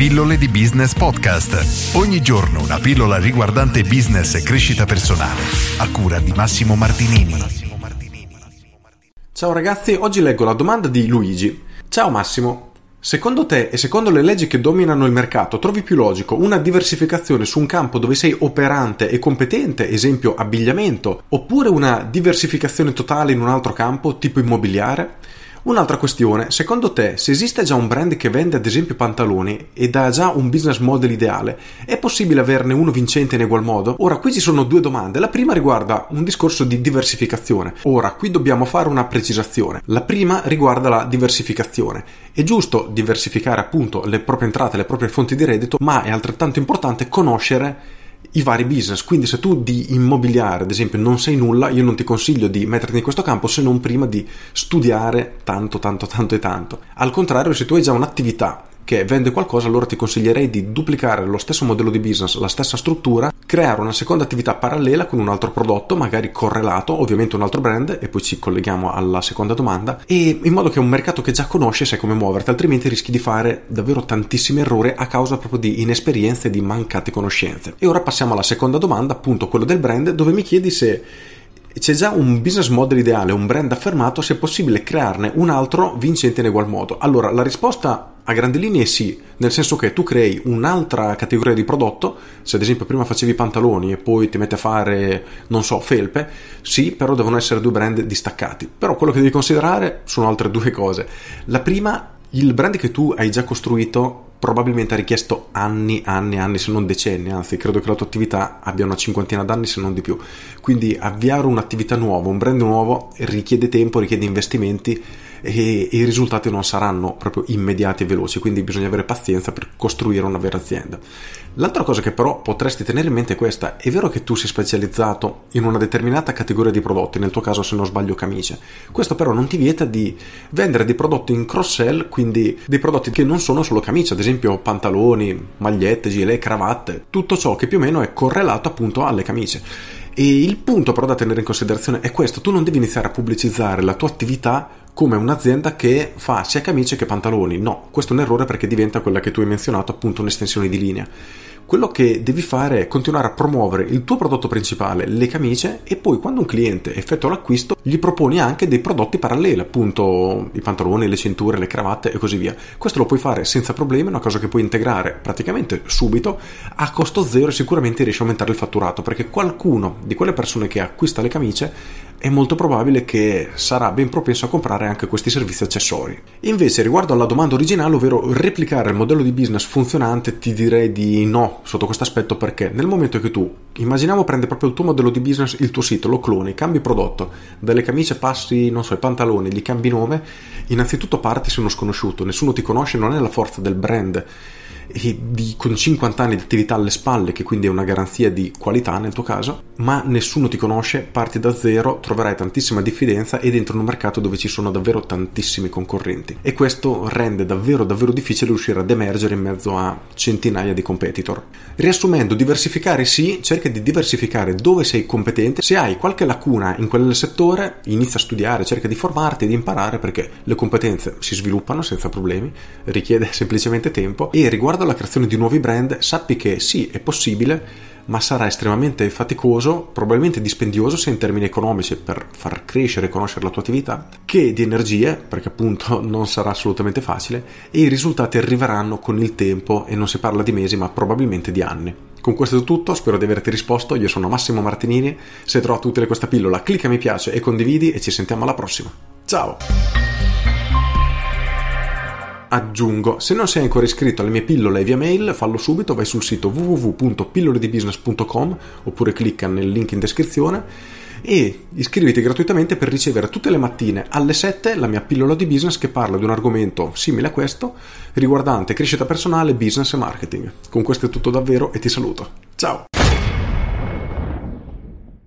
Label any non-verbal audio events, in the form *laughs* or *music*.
Pillole di Business Podcast. Ogni giorno una pillola riguardante business e crescita personale. A cura di Massimo Martinini. Ciao ragazzi, oggi leggo la domanda di Luigi. Ciao Massimo, Secondo te e secondo le leggi che dominano il mercato, trovi più logico una diversificazione su un campo dove sei operante e competente, esempio abbigliamento, oppure una diversificazione totale in un altro campo, tipo immobiliare? Un'altra questione, secondo te, se esiste già un brand che vende ad esempio pantaloni ed ha già un business model ideale, è possibile averne uno vincente in egual modo? Ora, qui ci sono due domande. La prima riguarda un discorso di diversificazione. Ora, qui dobbiamo fare una precisazione. La prima riguarda la diversificazione. È giusto diversificare appunto le proprie entrate, le proprie fonti di reddito, ma è altrettanto importante conoscere i vari business. Quindi, se tu di immobiliare, ad esempio, non sai nulla, io non ti consiglio di metterti in questo campo se non prima di studiare tanto, tanto, tanto e tanto. Al contrario, se tu hai già un'attività che vende qualcosa, allora ti consiglierei di duplicare lo stesso modello di business, la stessa struttura, creare una seconda attività parallela con un altro prodotto, magari correlato, ovviamente un altro brand, e poi ci colleghiamo alla seconda domanda, e in modo che un mercato che già conosci sai come muoverti, altrimenti rischi di fare davvero tantissimi errori a causa proprio di inesperienze e di mancate conoscenze. E ora passiamo alla seconda domanda, appunto quello del brand, dove mi chiedi se c'è già un business model ideale, un brand affermato, se è possibile crearne un altro vincente in egual modo. Allora, la risposta a grandi linee sì, nel senso che tu crei un'altra categoria di prodotto, se ad esempio prima facevi pantaloni e poi ti metti a fare, non so, felpe, sì, però devono essere due brand distaccati. Però quello che devi considerare sono altre due cose. La prima, il brand che tu hai già costruito probabilmente ha richiesto anni, anni, anni, se non decenni, anzi credo che la tua attività abbia una cinquantina d'anni se non di più. Quindi avviare un'attività nuova, un brand nuovo richiede tempo, richiede investimenti e, i risultati non saranno proprio immediati e veloci, quindi bisogna avere pazienza per costruire una vera azienda. L'altra cosa che però potresti tenere in mente è questa, è vero che tu sei specializzato in una determinata categoria di prodotti, nel tuo caso se non sbaglio camicie, questo però non ti vieta di vendere dei prodotti in cross-sell, quindi dei prodotti che non sono solo camicie, ad esempio pantaloni, magliette, gilet, cravatte, tutto ciò che più o meno è correlato appunto alle camicie. E il punto però da tenere in considerazione è questo, tu non devi iniziare a pubblicizzare la tua attività come un'azienda che fa sia camicie che pantaloni. No, questo è un errore perché diventa quella che tu hai menzionato, appunto un'estensione di linea. Quello che devi fare è continuare a promuovere il tuo prodotto principale, le camicie, e poi quando un cliente effettua l'acquisto gli proponi anche dei prodotti paralleli, appunto i pantaloni, le cinture, le cravatte e così via. Questo lo puoi fare senza problemi, è una cosa che puoi integrare praticamente subito a costo zero e sicuramente riesci a aumentare il fatturato perché qualcuno di quelle persone che acquista le camicie è molto probabile che sarà ben propenso a comprare anche questi servizi accessori. Invece, riguardo alla domanda originale, ovvero replicare il modello di business funzionante, ti direi di no sotto questo aspetto perché nel momento che tu, immaginiamo, prendi proprio il tuo modello di business, il tuo sito, lo cloni, cambi prodotto, dalle camicie passi, non so, ai pantaloni, gli cambi nome, innanzitutto parti sei uno sconosciuto, nessuno ti conosce, non è la forza del brand di, con 50 anni di attività alle spalle, che quindi è una garanzia di qualità nel tuo caso, ma nessuno ti conosce, parti da zero, troverai tantissima diffidenza ed entri in un mercato dove ci sono davvero tantissimi concorrenti. E questo rende davvero davvero difficile riuscire ad emergere in mezzo a centinaia di competitor. Riassumendo, diversificare sì, cerca di diversificare dove sei competente, se hai qualche lacuna in quel settore, inizia a studiare, cerca di formarti, di imparare perché le competenze si sviluppano senza problemi, richiede *laughs* semplicemente tempo e riguardo alla creazione di nuovi brand, sappi che sì, è possibile, ma sarà estremamente faticoso, probabilmente dispendioso sia in termini economici per far crescere e conoscere la tua attività, che di energie, perché appunto *laughs* non sarà assolutamente facile, e i risultati arriveranno con il tempo e non si parla di mesi, ma probabilmente di anni. Con questo è tutto, spero di averti risposto, io sono Massimo Martinini, se hai utile questa pillola clicca mi piace e condividi e ci sentiamo alla prossima. Ciao! Aggiungo, se non sei ancora iscritto alle mie pillole via mail, fallo subito, vai sul sito www.pilloledibusiness.com oppure clicca nel link in descrizione e iscriviti gratuitamente per ricevere tutte le mattine alle 7 la mia pillola di business che parla di un argomento simile a questo riguardante crescita personale, business e marketing. Con questo è tutto davvero e ti saluto. Ciao!